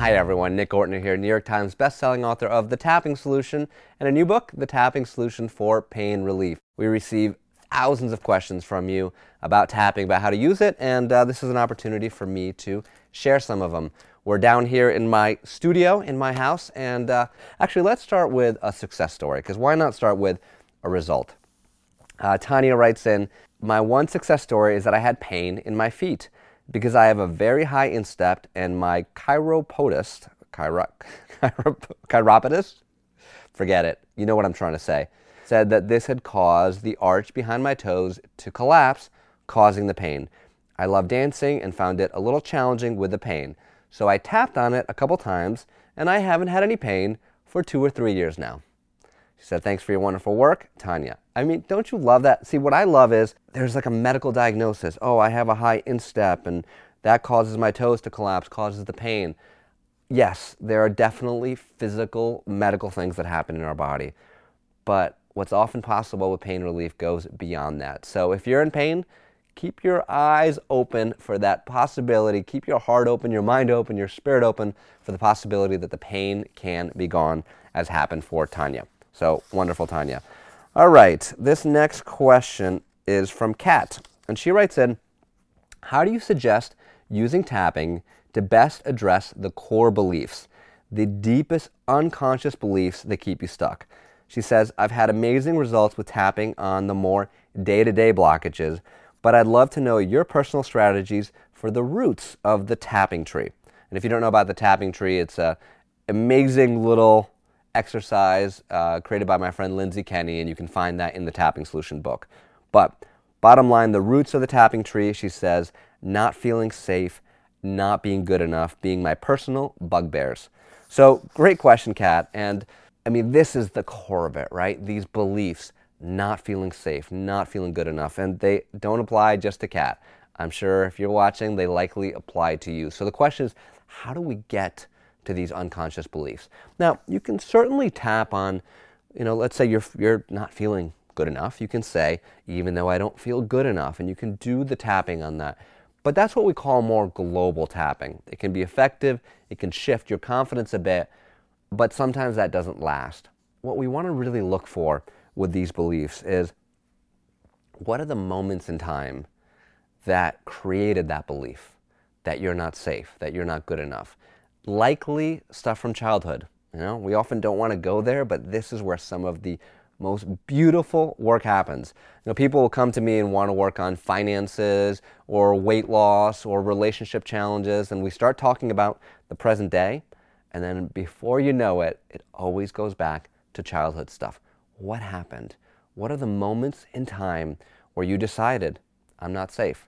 Hi everyone, Nick Ortner here, New York Times bestselling author of The Tapping Solution and a new book, The Tapping Solution for Pain Relief. We receive thousands of questions from you about tapping, about how to use it, and uh, this is an opportunity for me to share some of them. We're down here in my studio in my house, and uh, actually, let's start with a success story, because why not start with a result? Uh, Tanya writes in, My one success story is that I had pain in my feet because I have a very high instep and my chiropodist, chiro, chiro, chiropodist, forget it, you know what I'm trying to say, said that this had caused the arch behind my toes to collapse, causing the pain. I love dancing and found it a little challenging with the pain. So I tapped on it a couple times and I haven't had any pain for two or three years now. She said, Thanks for your wonderful work, Tanya. I mean, don't you love that? See, what I love is there's like a medical diagnosis. Oh, I have a high instep, and that causes my toes to collapse, causes the pain. Yes, there are definitely physical, medical things that happen in our body. But what's often possible with pain relief goes beyond that. So if you're in pain, keep your eyes open for that possibility. Keep your heart open, your mind open, your spirit open for the possibility that the pain can be gone, as happened for Tanya. So wonderful, Tanya. All right, this next question is from Kat, and she writes in How do you suggest using tapping to best address the core beliefs, the deepest unconscious beliefs that keep you stuck? She says, I've had amazing results with tapping on the more day to day blockages, but I'd love to know your personal strategies for the roots of the tapping tree. And if you don't know about the tapping tree, it's an amazing little exercise uh, created by my friend Lindsay Kenny, and you can find that in the Tapping Solution book. But bottom line, the roots of the tapping tree, she says, not feeling safe, not being good enough, being my personal bugbears. So, great question, Kat. And I mean, this is the core of it, right? These beliefs, not feeling safe, not feeling good enough. And they don't apply just to Kat. I'm sure if you're watching, they likely apply to you. So the question is, how do we get to these unconscious beliefs. Now, you can certainly tap on, you know, let's say you're, you're not feeling good enough. You can say, even though I don't feel good enough, and you can do the tapping on that. But that's what we call more global tapping. It can be effective, it can shift your confidence a bit, but sometimes that doesn't last. What we want to really look for with these beliefs is what are the moments in time that created that belief that you're not safe, that you're not good enough? Likely stuff from childhood. You know, we often don't want to go there, but this is where some of the most beautiful work happens. You know, people will come to me and want to work on finances or weight loss or relationship challenges, and we start talking about the present day, and then before you know it, it always goes back to childhood stuff. What happened? What are the moments in time where you decided, I'm not safe,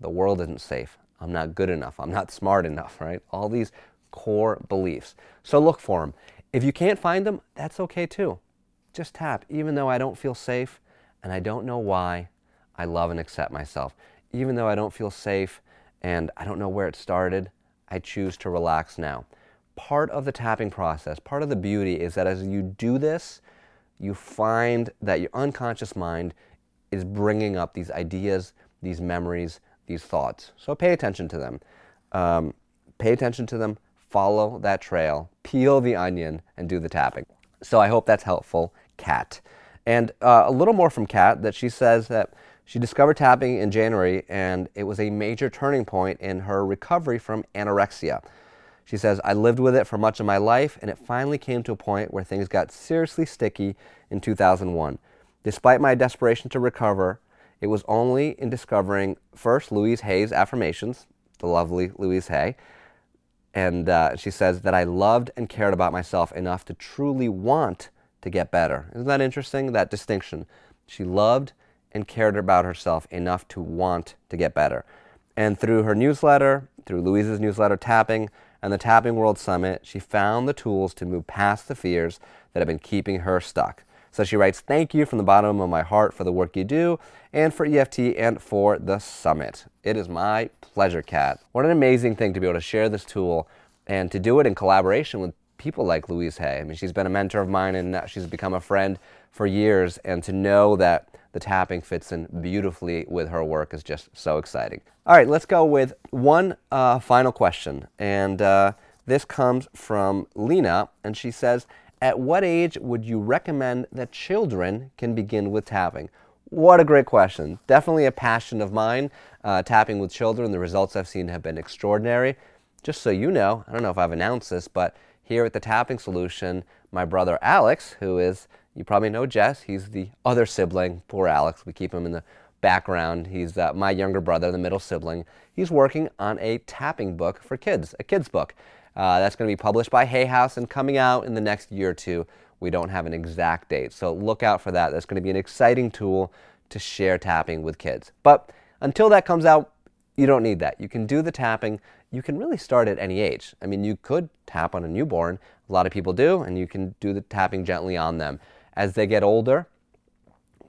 the world isn't safe, I'm not good enough, I'm not smart enough, right? All these core beliefs. So look for them. If you can't find them, that's okay too. Just tap. Even though I don't feel safe and I don't know why, I love and accept myself. Even though I don't feel safe and I don't know where it started, I choose to relax now. Part of the tapping process, part of the beauty is that as you do this, you find that your unconscious mind is bringing up these ideas, these memories, these thoughts. So pay attention to them. Um, pay attention to them, follow that trail, peel the onion, and do the tapping. So I hope that's helpful, Kat. And uh, a little more from Kat that she says that she discovered tapping in January and it was a major turning point in her recovery from anorexia. She says, I lived with it for much of my life and it finally came to a point where things got seriously sticky in 2001. Despite my desperation to recover, it was only in discovering first Louise Hay's affirmations, the lovely Louise Hay, and uh, she says that I loved and cared about myself enough to truly want to get better. Isn't that interesting? That distinction. She loved and cared about herself enough to want to get better. And through her newsletter, through Louise's newsletter, Tapping, and the Tapping World Summit, she found the tools to move past the fears that have been keeping her stuck. So she writes, Thank you from the bottom of my heart for the work you do and for EFT and for the summit. It is my pleasure, Kat. What an amazing thing to be able to share this tool and to do it in collaboration with people like Louise Hay. I mean, she's been a mentor of mine and she's become a friend for years, and to know that the tapping fits in beautifully with her work is just so exciting. All right, let's go with one uh, final question. And uh, this comes from Lena, and she says, At what age would you recommend that children can begin with tapping? What a great question. Definitely a passion of mine, uh, tapping with children. The results I've seen have been extraordinary. Just so you know, I don't know if I've announced this, but here at the Tapping Solution, my brother Alex, who is, you probably know Jess, he's the other sibling. Poor Alex, we keep him in the background. He's uh, my younger brother, the middle sibling. He's working on a tapping book for kids, a kids book. Uh, that's going to be published by Hay House and coming out in the next year or two. We don't have an exact date, so look out for that. That's going to be an exciting tool to share tapping with kids. But until that comes out, you don't need that. You can do the tapping. You can really start at any age. I mean, you could tap on a newborn. A lot of people do, and you can do the tapping gently on them. As they get older,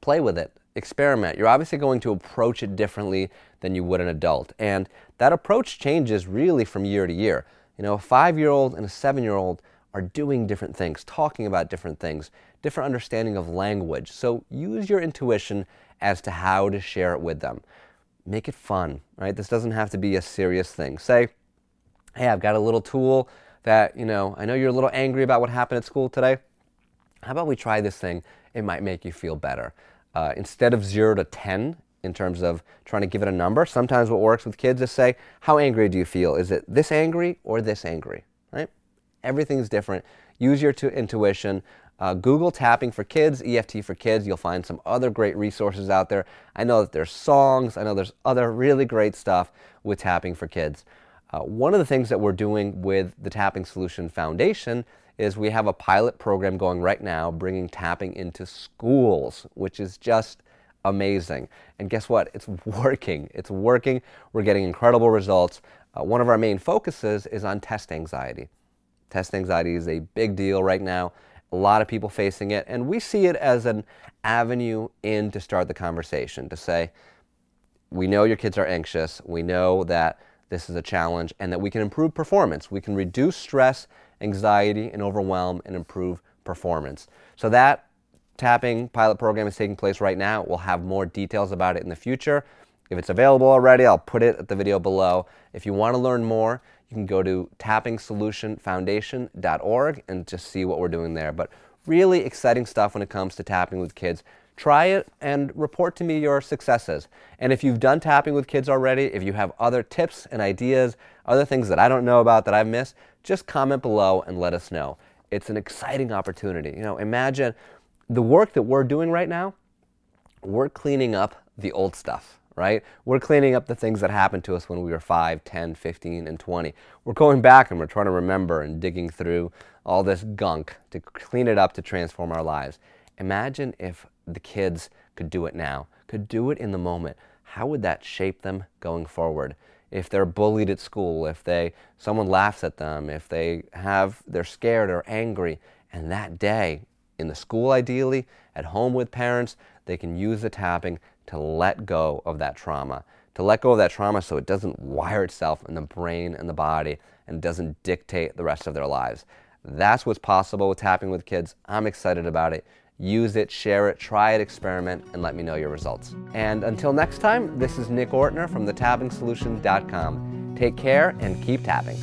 play with it, experiment. You're obviously going to approach it differently than you would an adult. And that approach changes really from year to year. You know, a five year old and a seven year old are doing different things, talking about different things, different understanding of language. So use your intuition as to how to share it with them. Make it fun, right? This doesn't have to be a serious thing. Say, hey, I've got a little tool that, you know, I know you're a little angry about what happened at school today. How about we try this thing? It might make you feel better. Uh, instead of zero to 10 in terms of trying to give it a number, sometimes what works with kids is say, how angry do you feel? Is it this angry or this angry, right? Everything's different. Use your t- intuition. Uh, Google tapping for kids, EFT for kids. You'll find some other great resources out there. I know that there's songs. I know there's other really great stuff with tapping for kids. Uh, one of the things that we're doing with the Tapping Solution Foundation is we have a pilot program going right now bringing tapping into schools, which is just amazing. And guess what? It's working. It's working. We're getting incredible results. Uh, one of our main focuses is on test anxiety. Test anxiety is a big deal right now. A lot of people facing it, and we see it as an avenue in to start the conversation to say, we know your kids are anxious. We know that this is a challenge and that we can improve performance. We can reduce stress, anxiety, and overwhelm and improve performance. So that tapping pilot program is taking place right now. We'll have more details about it in the future. If it's available already, I'll put it at the video below. If you want to learn more, you can go to tappingsolutionfoundation.org and just see what we're doing there. But really exciting stuff when it comes to tapping with kids. Try it and report to me your successes. And if you've done tapping with kids already, if you have other tips and ideas, other things that I don't know about that I've missed, just comment below and let us know. It's an exciting opportunity. You know, imagine the work that we're doing right now, we're cleaning up the old stuff, right? We're cleaning up the things that happened to us when we were 5, 10, 15, and 20. We're going back and we're trying to remember and digging through all this gunk to clean it up to transform our lives. Imagine if the kids could do it now, could do it in the moment. How would that shape them going forward? If they're bullied at school, if they someone laughs at them, if they have they're scared or angry, and that day in the school ideally, at home with parents, they can use the tapping to let go of that trauma, to let go of that trauma so it doesn't wire itself in the brain and the body and doesn't dictate the rest of their lives. That's what's possible with tapping with kids. I'm excited about it. Use it, share it, try it, experiment, and let me know your results. And until next time, this is Nick Ortner from thetappingsolution.com. Take care and keep tapping.